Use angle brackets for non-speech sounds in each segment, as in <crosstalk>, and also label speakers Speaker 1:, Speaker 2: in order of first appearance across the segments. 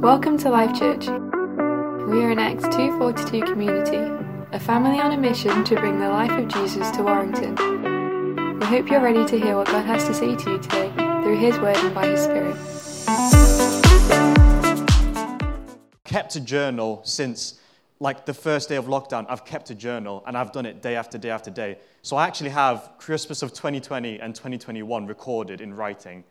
Speaker 1: Welcome to Life Church. We are an Acts 242 community, a family on a mission to bring the life of Jesus to Warrington. We hope you're ready to hear what God has to say to you today through His Word and by His Spirit.
Speaker 2: Kept a journal since like the first day of lockdown. I've kept a journal and I've done it day after day after day. So I actually have Christmas of 2020 and 2021 recorded in writing.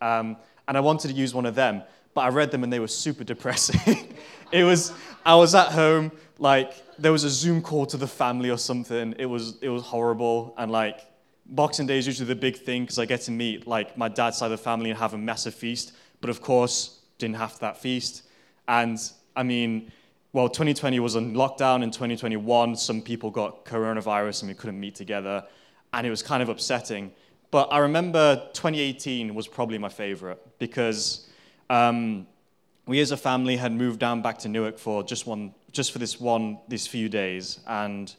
Speaker 2: Um, and I wanted to use one of them but I read them and they were super depressing. <laughs> it was, I was at home, like, there was a Zoom call to the family or something. It was, it was horrible. And, like, Boxing Day is usually the big thing because I get to meet, like, my dad's side of the family and have a massive feast. But of course, didn't have that feast. And, I mean, well, 2020 was on lockdown. In 2021, some people got coronavirus and we couldn't meet together. And it was kind of upsetting. But I remember 2018 was probably my favorite because um, we as a family had moved down back to Newark for just one, just for this one, these few days, and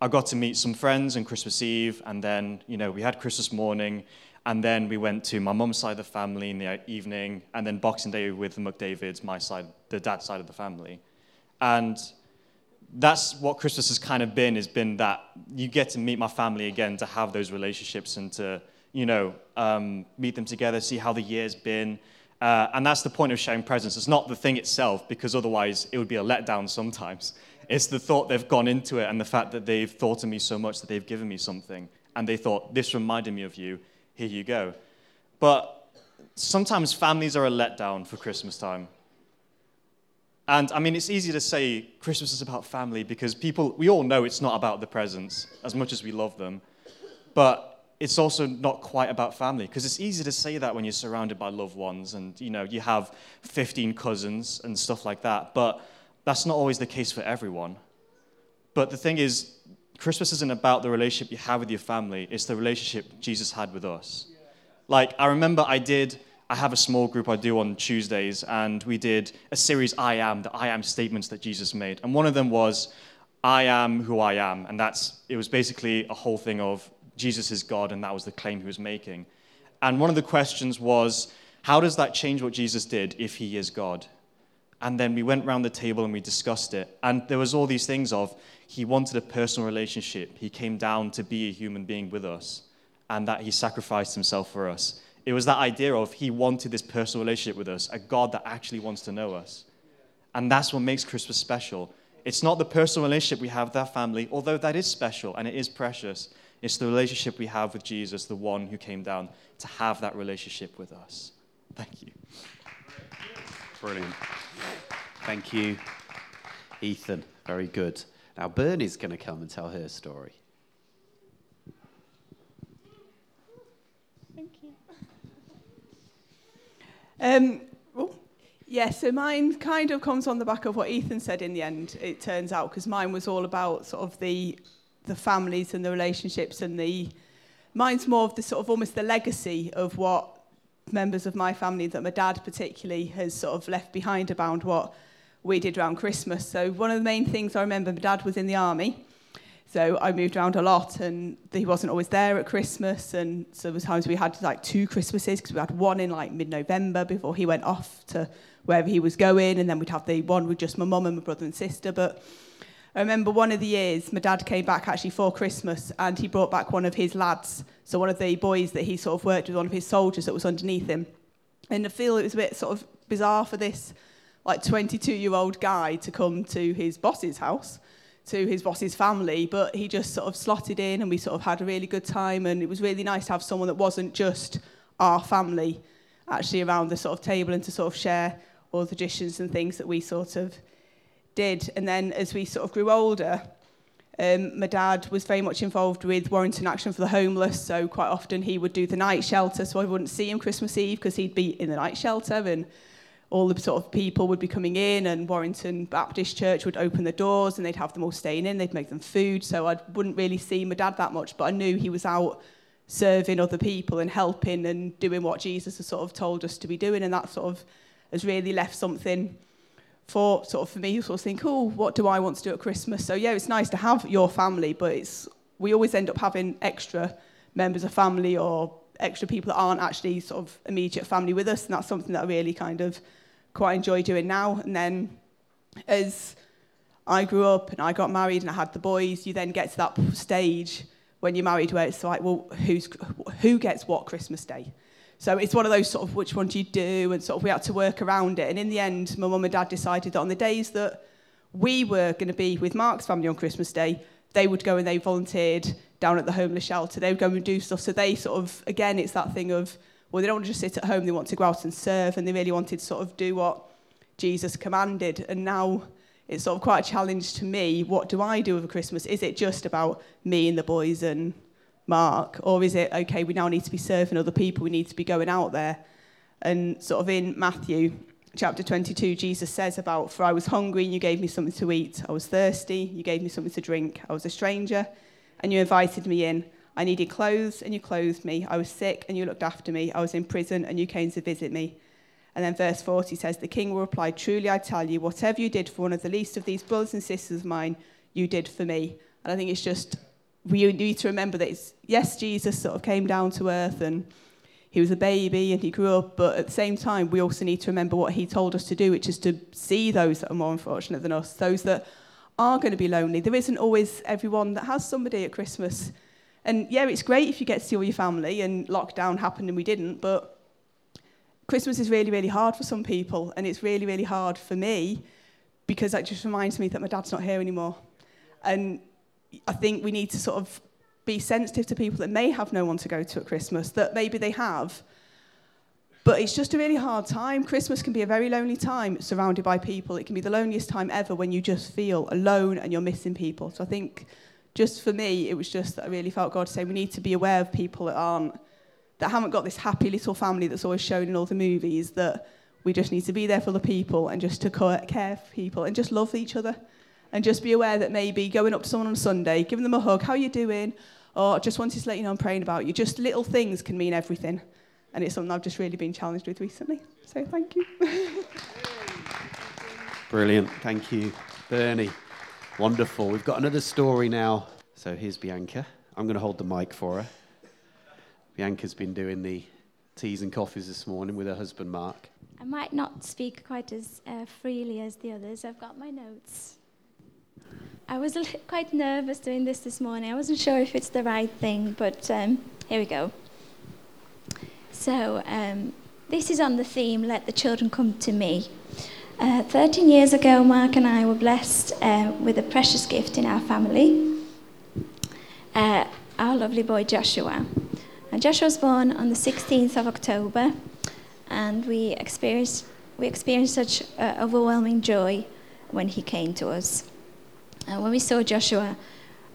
Speaker 2: I got to meet some friends on Christmas Eve, and then you know we had Christmas morning, and then we went to my mum's side of the family in the evening, and then Boxing Day with the McDavids, my side, the dad side of the family, and that's what Christmas has kind of been. Has been that you get to meet my family again, to have those relationships, and to you know um, meet them together, see how the year's been uh, and that's the point of sharing presents. It's not the thing itself, because otherwise it would be a letdown sometimes. It's the thought they've gone into it and the fact that they've thought of me so much that they've given me something. And they thought, this reminded me of you, here you go. But sometimes families are a letdown for Christmas time. And I mean, it's easy to say Christmas is about family because people, we all know it's not about the presents as much as we love them. But it's also not quite about family because it's easy to say that when you're surrounded by loved ones and you know you have 15 cousins and stuff like that but that's not always the case for everyone. But the thing is christmas isn't about the relationship you have with your family it's the relationship jesus had with us. Like i remember i did i have a small group i do on tuesdays and we did a series i am the i am statements that jesus made. And one of them was i am who i am and that's it was basically a whole thing of Jesus is God, and that was the claim he was making. And one of the questions was, how does that change what Jesus did if he is God? And then we went around the table and we discussed it. And there was all these things of he wanted a personal relationship. He came down to be a human being with us, and that he sacrificed himself for us. It was that idea of he wanted this personal relationship with us, a God that actually wants to know us. And that's what makes Christmas special. It's not the personal relationship we have with our family, although that is special and it is precious. It's the relationship we have with Jesus, the one who came down to have that relationship with us. Thank you.
Speaker 3: Brilliant. Thank you, Ethan. Very good. Now, Bernie's going to come and tell her story.
Speaker 4: Thank you. Um, oh, yeah, so mine kind of comes on the back of what Ethan said in the end, it turns out, because mine was all about sort of the the families and the relationships and the mine's more of the sort of almost the legacy of what members of my family that my dad particularly has sort of left behind about what we did around Christmas. So one of the main things I remember, my dad was in the army. So I moved around a lot and he wasn't always there at Christmas. And so there was times we had like two Christmases because we had one in like mid-November before he went off to wherever he was going. And then we'd have the one with just my mum and my brother and sister. But I remember one of the years, my dad came back actually for Christmas and he brought back one of his lads. So one of the boys that he sort of worked with, one of his soldiers that was underneath him. And I feel it was a bit sort of bizarre for this like 22 year old guy to come to his boss's house, to his boss's family, but he just sort of slotted in and we sort of had a really good time. And it was really nice to have someone that wasn't just our family actually around the sort of table and to sort of share all the traditions and things that we sort of did. And then as we sort of grew older, um, my dad was very much involved with Warrington Action for the Homeless, so quite often he would do the night shelter, so I wouldn't see him Christmas Eve because he'd be in the night shelter and all the sort of people would be coming in and Warrington Baptist Church would open the doors and they'd have them all staying in, they'd make them food, so I wouldn't really see my dad that much, but I knew he was out serving other people and helping and doing what Jesus has sort of told us to be doing, and that sort of has really left something for sort of for me, sort of think, oh, what do I want to do at Christmas? So yeah, it's nice to have your family, but it's we always end up having extra members of family or extra people that aren't actually sort of immediate family with us. And that's something that I really kind of quite enjoy doing now. And then as I grew up and I got married and I had the boys, you then get to that stage when you're married where it's like, well, who's, who gets what Christmas Day? So it's one of those sort of which one do you do, and sort of we had to work around it. And in the end, my mum and dad decided that on the days that we were going to be with Mark's family on Christmas Day, they would go and they volunteered down at the homeless shelter. They would go and do stuff. So they sort of, again, it's that thing of, well, they don't want to just sit at home, they want to go out and serve, and they really wanted to sort of do what Jesus commanded. And now it's sort of quite a challenge to me. What do I do over Christmas? Is it just about me and the boys and Mark? Or is it, okay, we now need to be serving other people, we need to be going out there? And sort of in Matthew chapter 22, Jesus says about, For I was hungry and you gave me something to eat. I was thirsty, you gave me something to drink. I was a stranger and you invited me in. I needed clothes and you clothed me. I was sick and you looked after me. I was in prison and you came to visit me. And then verse 40 says, The king will reply, Truly I tell you, whatever you did for one of the least of these brothers and sisters of mine, you did for me. And I think it's just, we need to remember that it's, yes, Jesus sort of came down to earth and he was a baby and he grew up, but at the same time, we also need to remember what he told us to do, which is to see those that are more unfortunate than us, those that are going to be lonely. There isn't always everyone that has somebody at Christmas. And yeah, it's great if you get to see all your family, and lockdown happened and we didn't, but Christmas is really, really hard for some people, and it's really, really hard for me because that just reminds me that my dad's not here anymore. And I think we need to sort of be sensitive to people that may have no one to go to at Christmas, that maybe they have. But it's just a really hard time. Christmas can be a very lonely time surrounded by people. It can be the loneliest time ever when you just feel alone and you're missing people. So I think just for me, it was just that I really felt God saying we need to be aware of people that aren't that haven't got this happy little family that's always shown in all the movies, that we just need to be there for the people and just to care for people and just love each other. And just be aware that maybe going up to someone on Sunday, giving them a hug, how you doing? Or just wanted to let you know I'm praying about you. Just little things can mean everything. And it's something I've just really been challenged with recently. So thank you. <laughs>
Speaker 3: Brilliant. Thank you, Bernie. Wonderful. We've got another story now. So here's Bianca. I'm going to hold the mic for her. Bianca's been doing the teas and coffees this morning with her husband Mark.
Speaker 5: I might not speak quite as uh, freely as the others. I've got my notes. I was quite nervous doing this this morning. I wasn't sure if it's the right thing, but um, here we go. So, um, this is on the theme Let the Children Come to Me. Uh, 13 years ago, Mark and I were blessed uh, with a precious gift in our family uh, our lovely boy Joshua. And Joshua was born on the 16th of October, and we experienced, we experienced such uh, overwhelming joy when he came to us. And when we saw Joshua,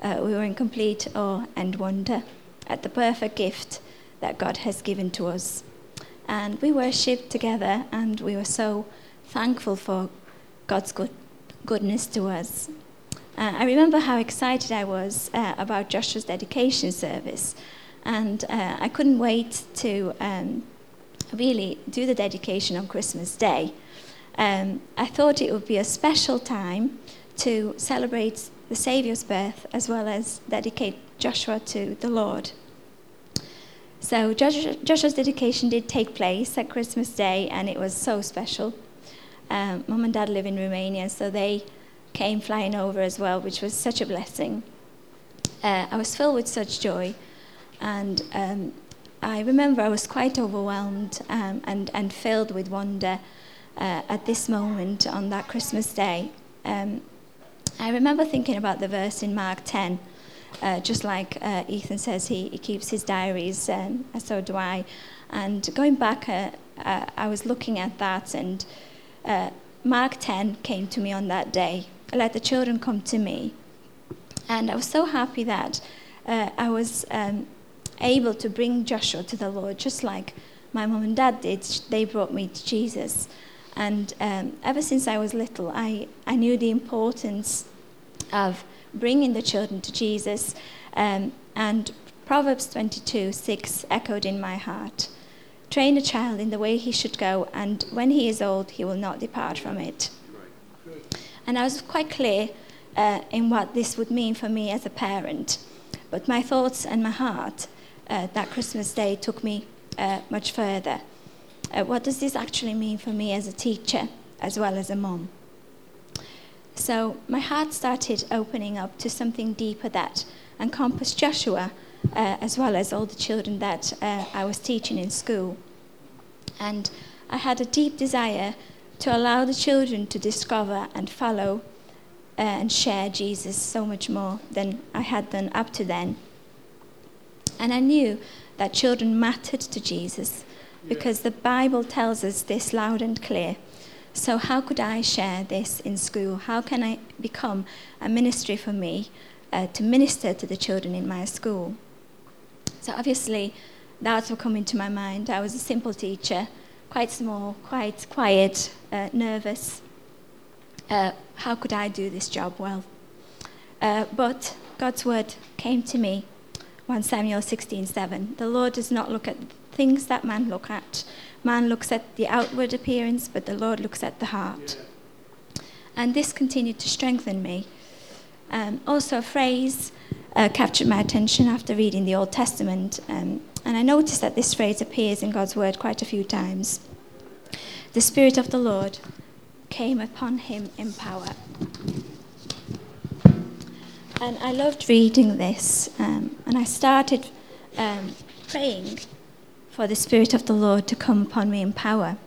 Speaker 5: uh, we were in complete awe and wonder at the perfect gift that God has given to us. And we worshipped together, and we were so thankful for God's good, goodness to us. Uh, I remember how excited I was uh, about Joshua's dedication service and uh, I couldn't wait to um, really do the dedication on Christmas Day. Um, I thought it would be a special time to celebrate the Saviour's birth as well as dedicate Joshua to the Lord. So Joshua's dedication did take place at Christmas Day, and it was so special. Um, Mum and Dad live in Romania, so they came flying over as well, which was such a blessing. Uh, I was filled with such joy and um, I remember I was quite overwhelmed um, and, and filled with wonder uh, at this moment on that Christmas day. Um, I remember thinking about the verse in Mark 10, uh, just like uh, Ethan says, he, he keeps his diaries, um, so do I. And going back, uh, uh, I was looking at that, and uh, Mark 10 came to me on that day. Let the children come to me. And I was so happy that I was um, able to bring Joshua to the Lord, just like my mom and dad did. They brought me to Jesus. And um, ever since I was little, I, I knew the importance of bringing the children to Jesus. Um, and Proverbs 22 6 echoed in my heart Train a child in the way he should go, and when he is old, he will not depart from it. And I was quite clear uh, in what this would mean for me as a parent. But my thoughts and my heart uh, that Christmas day took me uh, much further. Uh, what does this actually mean for me as a teacher as well as a mom? So my heart started opening up to something deeper that encompassed Joshua uh, as well as all the children that uh, I was teaching in school. And I had a deep desire to allow the children to discover and follow uh, and share Jesus so much more than I had done up to then. And I knew that children mattered to Jesus because the Bible tells us this loud and clear. So, how could I share this in school? How can I become a ministry for me uh, to minister to the children in my school? So, obviously, that's what came into my mind. I was a simple teacher, quite small, quite quiet, uh, nervous. Uh, how could I do this job well? Uh, but God's word came to me 1 Samuel 16:7. The Lord does not look at things that man look at. Man looks at the outward appearance, but the Lord looks at the heart. And this continued to strengthen me. Um, also, a phrase uh, captured my attention after reading the Old Testament, um, and I noticed that this phrase appears in God's Word quite a few times. The Spirit of the Lord came upon him in power. And I loved reading this, um, and I started um, praying for the Spirit of the Lord to come upon me in power,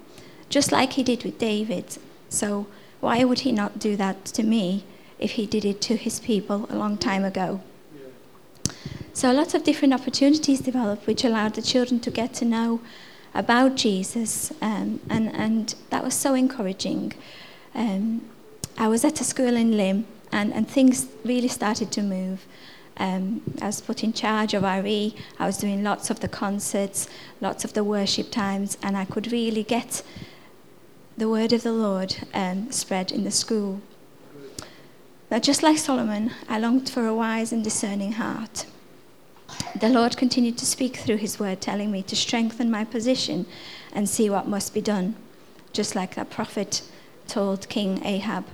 Speaker 5: just like He did with David. So, why would He not do that to me if He did it to His people a long time ago? So, lots of different opportunities developed, which allowed the children to get to know about Jesus, um, and, and that was so encouraging. Um, I was at a school in Lymm, and, and things really started to move. Um, I was put in charge of RE. I was doing lots of the concerts, lots of the worship times, and I could really get the word of the Lord um, spread in the school. Now, just like Solomon, I longed for a wise and discerning heart. The Lord continued to speak through his word, telling me to strengthen my position and see what must be done, just like that prophet told King Ahab.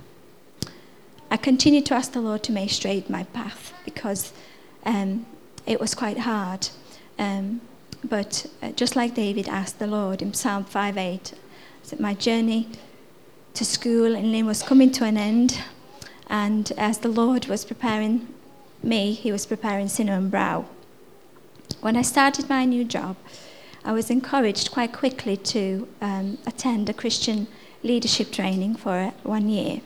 Speaker 5: I continued to ask the Lord to make straight my path because um, it was quite hard. Um, but uh, just like David asked the Lord in Psalm 5:8, that my journey to school in Lymm was coming to an end, and as the Lord was preparing me, He was preparing Cinnamon Brow. When I started my new job, I was encouraged quite quickly to um, attend a Christian leadership training for one year.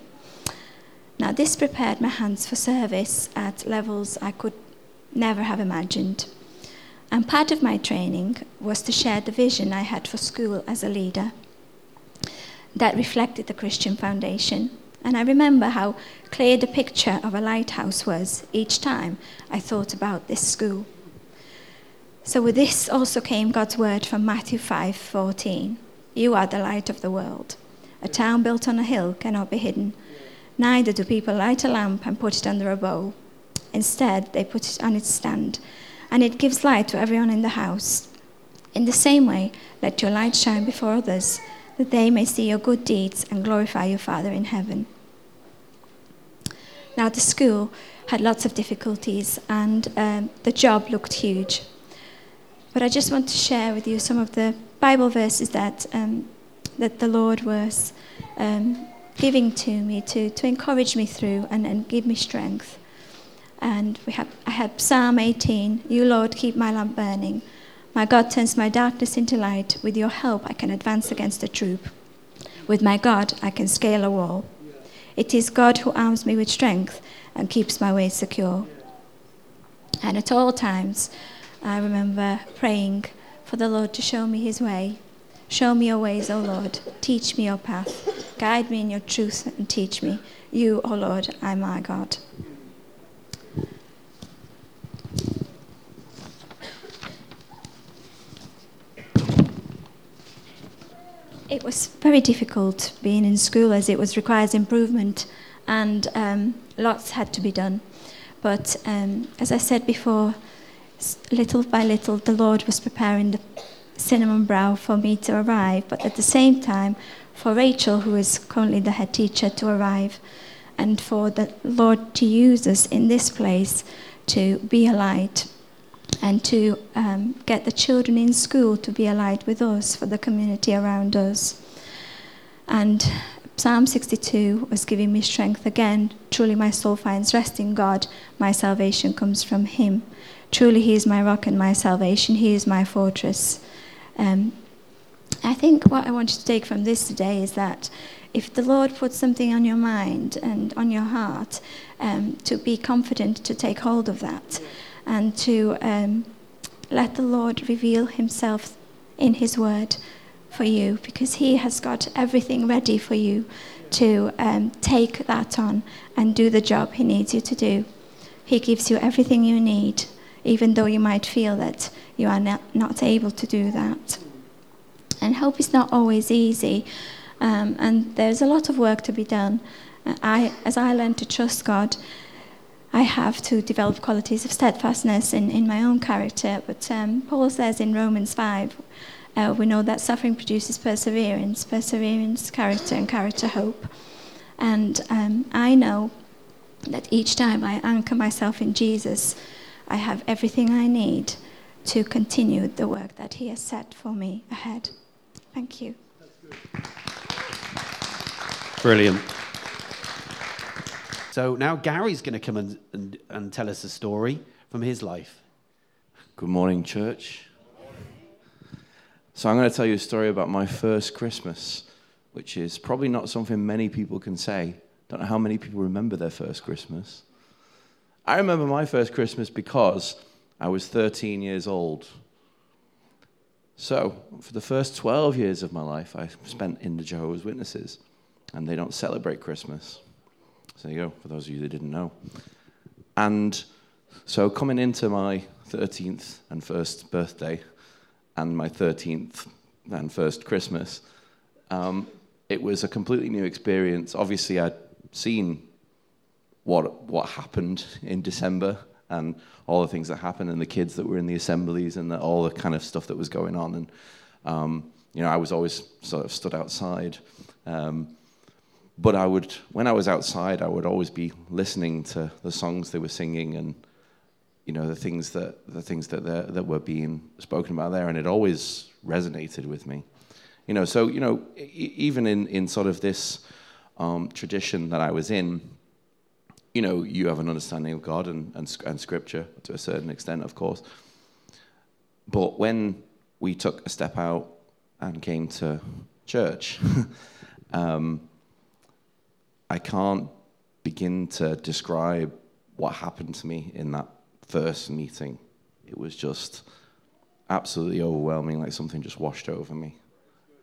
Speaker 5: Now, this prepared my hands for service at levels I could never have imagined. And part of my training was to share the vision I had for school as a leader that reflected the Christian foundation. And I remember how clear the picture of a lighthouse was each time I thought about this school. So with this also came God's word from Matthew 5:14. You are the light of the world. A town built on a hill cannot be hidden. Neither do people light a lamp and put it under a bowl. Instead, they put it on its stand, and it gives light to everyone in the house. In the same way, let your light shine before others, that they may see your good deeds and glorify your Father in heaven. Now, the school had lots of difficulties, and um, the job looked huge. But I just want to share with you some of the Bible verses that, um, that the Lord was um, giving to me to, to encourage me through and, and give me strength. And we have, I had Psalm 18 You, Lord, keep my lamp burning. My God turns my darkness into light. With your help, I can advance against a troop. With my God, I can scale a wall. It is God who arms me with strength and keeps my way secure. And at all times, I remember praying for the Lord to show me his way. Show me your ways, O Lord. Teach me your path. Guide me in your truth and teach me. You, O Lord, are my God. It was very difficult being in school as it was requires improvement and um, lots had to be done. But um, as I said before, little by little, the Lord was preparing the Cinnamon Brow for me to arrive, but at the same time, for Rachel, who is currently the head teacher, to arrive, and for the Lord to use us in this place to be a light. and to um, get the children in school to be allied with us for the community around us. And Psalm 62 was giving me strength again. Truly, my soul finds rest in God. My salvation comes from Him. Truly, He is my rock and my salvation. He is my fortress. Um, I think what I wanted to take from this today is that if the Lord puts something on your mind and on your heart, um, to be confident to take hold of that and to um, let the Lord reveal Himself in His Word for you because He has got everything ready for you to um, take that on and do the job He needs you to do. He gives you everything you need, even though you might feel that you are not, able to do that. And hope is not always easy, um, and there's a lot of work to be done. Uh, I, as I learn to trust God, I have to develop qualities of steadfastness in, in my own character. But um, Paul says in Romans 5, uh, we know that suffering produces perseverance, perseverance, character, and character, hope. And um, I know that each time I anchor myself in Jesus, I have everything I need to continue the work that He has set for me ahead. Thank you.
Speaker 3: Brilliant. So now Gary's going to come and, and, and tell us a story from his life.
Speaker 6: Good morning, church. So, I'm going to tell you a story about my first Christmas, which is probably not something many people can say. Don't know how many people remember their first Christmas. I remember my first Christmas because I was 13 years old. So, for the first 12 years of my life, I spent in the Jehovah's Witnesses, and they don't celebrate Christmas. So there you go, for those of you that didn't know. And so coming into my 13th and first birthday and my 13th and first Christmas, um, it was a completely new experience. Obviously, I'd seen what, what happened in December and all the things that happened and the kids that were in the assemblies and the, all the kind of stuff that was going on. And, um, you know, I was always sort of stood outside. Um, but I would, when I was outside, I would always be listening to the songs they were singing and, you know, the things that the things that that were being spoken about there, and it always resonated with me. You know, so you know, even in in sort of this um, tradition that I was in, you know, you have an understanding of God and, and and Scripture to a certain extent, of course. But when we took a step out and came to church. <laughs> um, I can't begin to describe what happened to me in that first meeting. It was just absolutely overwhelming, like something just washed over me.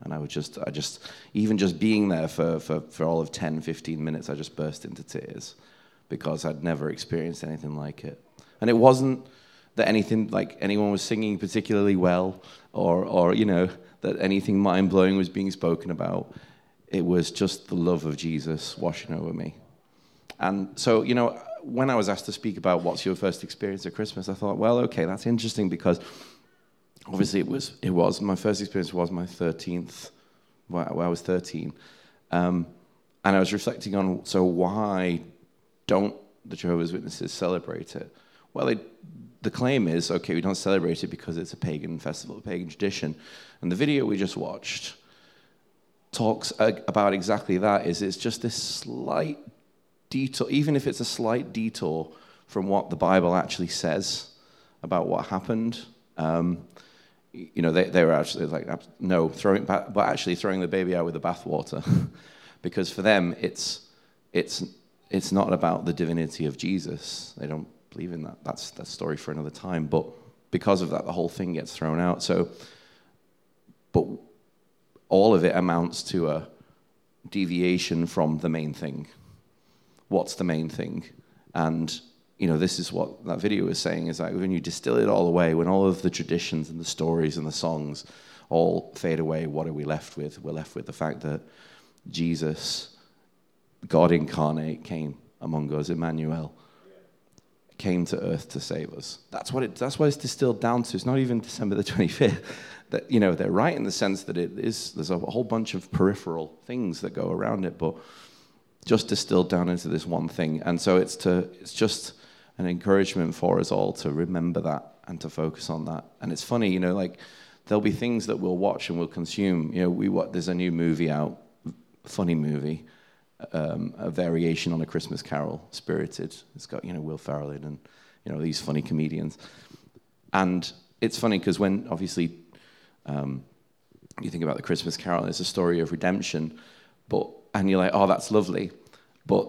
Speaker 6: And I would just, I just, even just being there for, for, for all of 10, 15 minutes, I just burst into tears because I'd never experienced anything like it. And it wasn't that anything, like anyone was singing particularly well or, or you know, that anything mind blowing was being spoken about it was just the love of Jesus washing over me. And so, you know, when I was asked to speak about what's your first experience at Christmas, I thought, well, okay, that's interesting because obviously it was, it was my first experience was my 13th, when I was 13. Um, and I was reflecting on, so why don't the Jehovah's Witnesses celebrate it? Well, the claim is, okay, we don't celebrate it because it's a pagan festival, a pagan tradition. And the video we just watched talks about exactly that is it's just this slight detour even if it's a slight detour from what the bible actually says about what happened um, you know they, they were actually like no throwing but actually throwing the baby out with the bathwater <laughs> because for them it's it's it's not about the divinity of jesus they don't believe in that that's that story for another time but because of that the whole thing gets thrown out so but all of it amounts to a deviation from the main thing. What's the main thing? And you know, this is what that video is saying is that when you distill it all away, when all of the traditions and the stories and the songs all fade away, what are we left with? We're left with the fact that Jesus, God incarnate, came among us, Emmanuel, came to earth to save us. That's what it that's what it's distilled down to. It's not even December the <laughs> 25th that you know they're right in the sense that it is there's a whole bunch of peripheral things that go around it, but just distilled down into this one thing. And so it's to it's just an encouragement for us all to remember that and to focus on that. And it's funny, you know, like there'll be things that we'll watch and we'll consume. You know, we what there's a new movie out, funny movie, um, a variation on a Christmas Carol, Spirited. It's got you know Will Ferrell in and you know these funny comedians, and it's funny because when obviously um, you think about the Christmas Carol, it's a story of redemption, but and you're like, oh, that's lovely, but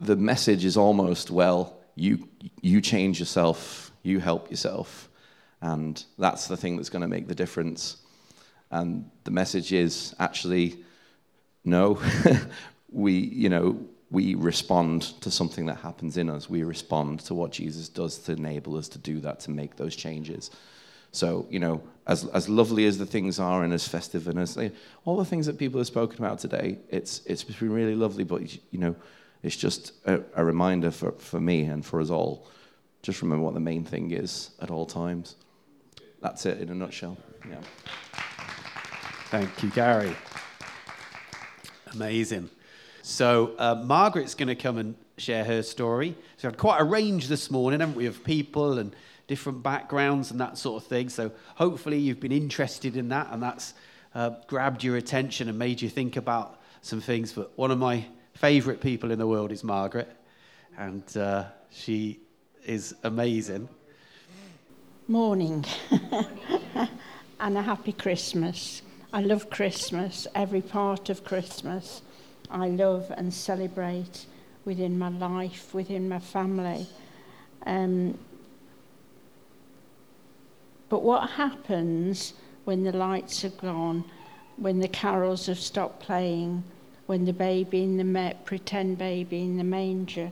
Speaker 6: the message is almost well, you you change yourself, you help yourself, and that's the thing that's going to make the difference. And the message is actually, no, <laughs> we you know we respond to something that happens in us. We respond to what Jesus does to enable us to do that, to make those changes. So, you know, as, as lovely as the things are and as festive and as eh, all the things that people have spoken about today, it's, it's been really lovely, but, you know, it's just a, a reminder for, for me and for us all. Just remember what the main thing is at all times. That's it in a nutshell. Yeah.
Speaker 3: Thank you, Gary. Amazing. So, uh, Margaret's going to come and share her story. So, had quite a range this morning, haven't we, of people and different backgrounds and that sort of thing. So hopefully you've been interested in that and that's uh, grabbed your attention and made you think about some things. But one of my favourite people in the world is Margaret, and uh, she is amazing.
Speaker 7: Morning. <laughs> and a happy Christmas. I love Christmas, every part of Christmas. I love and celebrate within my life, within my family. Um, but what happens when the lights are gone, when the carols have stopped playing, when the baby in the ma- pretend baby in the manger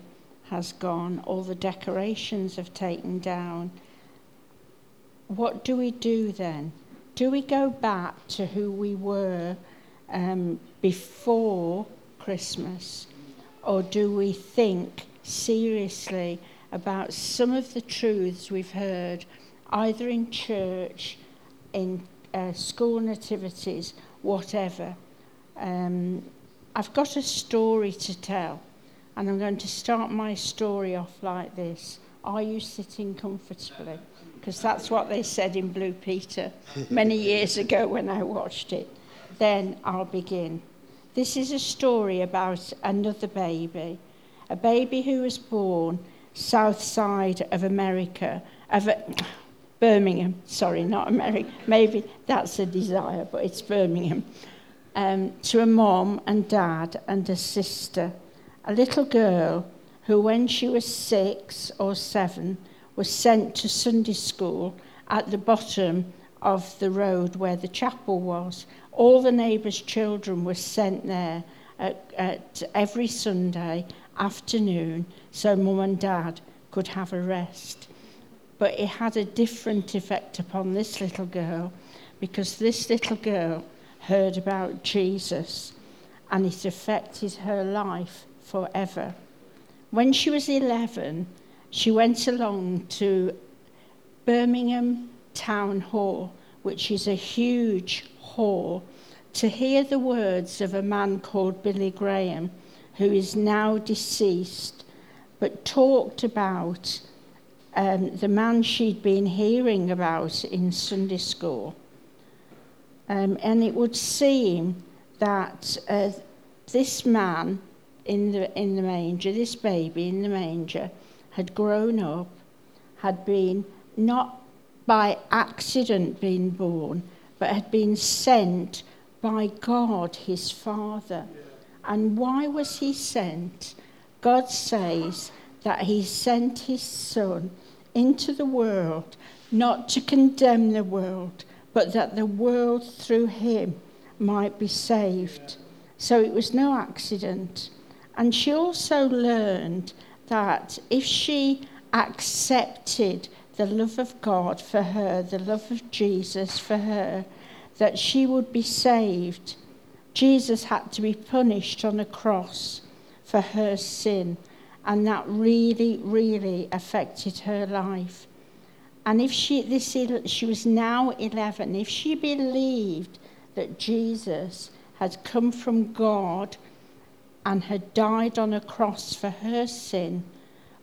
Speaker 7: has gone, all the decorations have taken down? What do we do then? Do we go back to who we were um, before Christmas? Or do we think seriously about some of the truths we've heard either in church, in uh, school nativities, whatever. Um, I've got a story to tell, and I'm going to start my story off like this. Are you sitting comfortably? Because that's what they said in Blue Peter many years ago when I watched it. Then I'll begin. This is a story about another baby, a baby who was born south side of America, of a, Birmingham, sorry, not America. Maybe that's a desire, but it's Birmingham. Um, to a mom and dad and a sister, a little girl who, when she was six or seven, was sent to Sunday school at the bottom of the road where the chapel was. All the neighbours' children were sent there at, at every Sunday afternoon so mum and dad could have a rest but it had a different effect upon this little girl because this little girl heard about Jesus and it affected her life forever. When she was 11, she went along to Birmingham Town Hall, which is a huge hall, to hear the words of a man called Billy Graham, who is now deceased, but talked about um, the man she'd been hearing about in Sunday school. Um, and it would seem that uh, this man in the, in the manger, this baby in the manger, had grown up, had been not by accident been born, but had been sent by God, his Father. And why was he sent? God says that he sent his Son into the world, not to condemn the world, but that the world through him might be saved. So it was no accident. And she also learned that if she accepted the love of God for her, the love of Jesus for her, that she would be saved. Jesus had to be punished on a cross for her sin and that really, really affected her life. And if she, this, she was now 11, if she believed that Jesus had come from God and had died on a cross for her sin,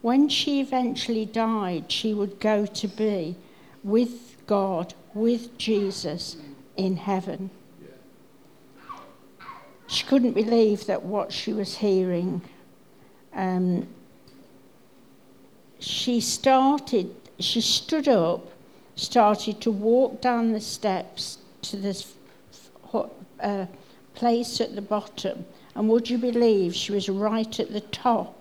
Speaker 7: when she eventually died, she would go to be with God, with Jesus in heaven. She couldn't believe that what she was hearing. Um, she started, she stood up, started to walk down the steps to this uh, place at the bottom. And would you believe she was right at the top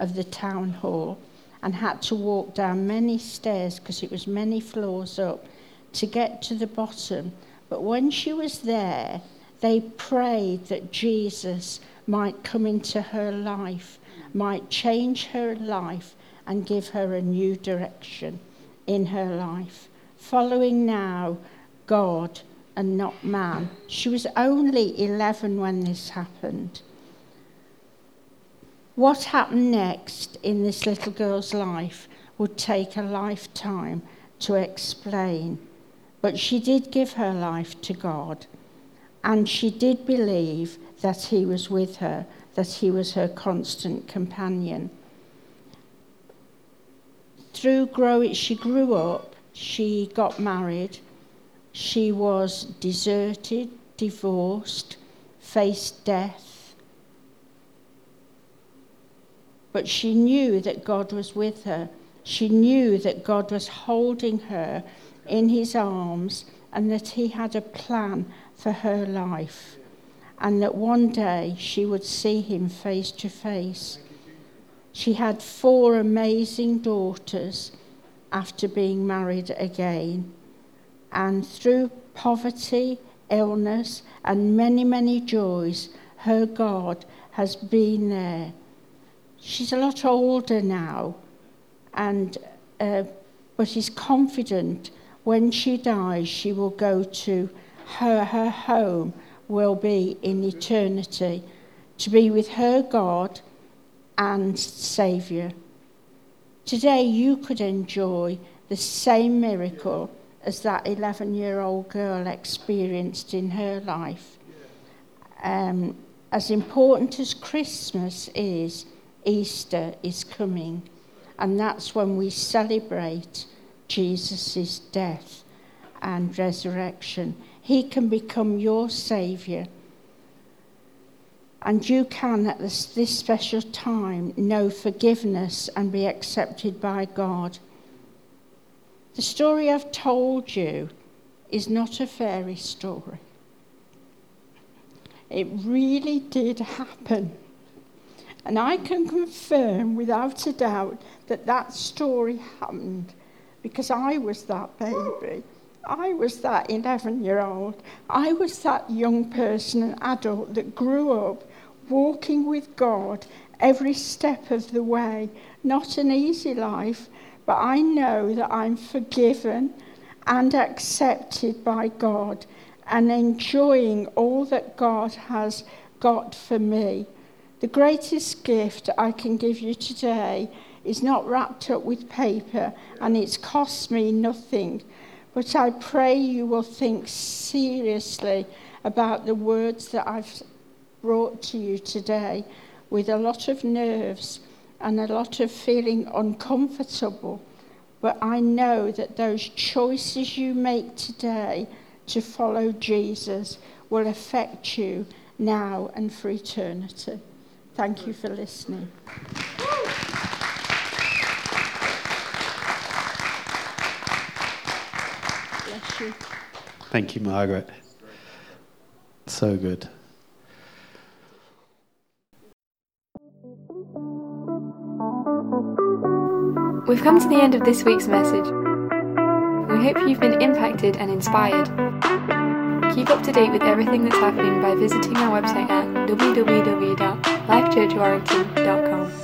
Speaker 7: of the town hall and had to walk down many stairs because it was many floors up to get to the bottom. But when she was there, they prayed that Jesus might come into her life, might change her life, and give her a new direction in her life. Following now God and not man. She was only 11 when this happened. What happened next in this little girl's life would take a lifetime to explain. But she did give her life to God, and she did believe that He was with her, that He was her constant companion. Through growing, she grew up, she got married, she was deserted, divorced, faced death. But she knew that God was with her. She knew that God was holding her in his arms and that he had a plan for her life. And that one day she would see him face to face. She had four amazing daughters after being married again. And through poverty, illness, and many, many joys, her God has been there. She's a lot older now, and uh, but is confident when she dies, she will go to her, her home will be in eternity to be with her God and Saviour. Today, you could enjoy the same miracle as that 11 year old girl experienced in her life. Um, as important as Christmas is, Easter is coming. And that's when we celebrate Jesus' death and resurrection. He can become your Saviour. And you can, at this, this special time, know forgiveness and be accepted by God. The story I've told you is not a fairy story. It really did happen. And I can confirm without a doubt that that story happened because I was that baby. I was that 11 year old. I was that young person, an adult that grew up walking with God every step of the way. Not an easy life, but I know that I'm forgiven and accepted by God and enjoying all that God has got for me. The greatest gift I can give you today is not wrapped up with paper and it's cost me nothing. But I pray you will think seriously about the words that I've brought to you today with a lot of nerves and a lot of feeling uncomfortable. But I know that those choices you make today to follow Jesus will affect you now and for eternity. Thank you for listening. Bless you.
Speaker 3: Thank you, Margaret. So good.
Speaker 1: We've come to the end of this week's message. We hope you've been impacted and inspired. Keep up to date with everything that's happening by visiting our website at www.lifechurchwarrington.com.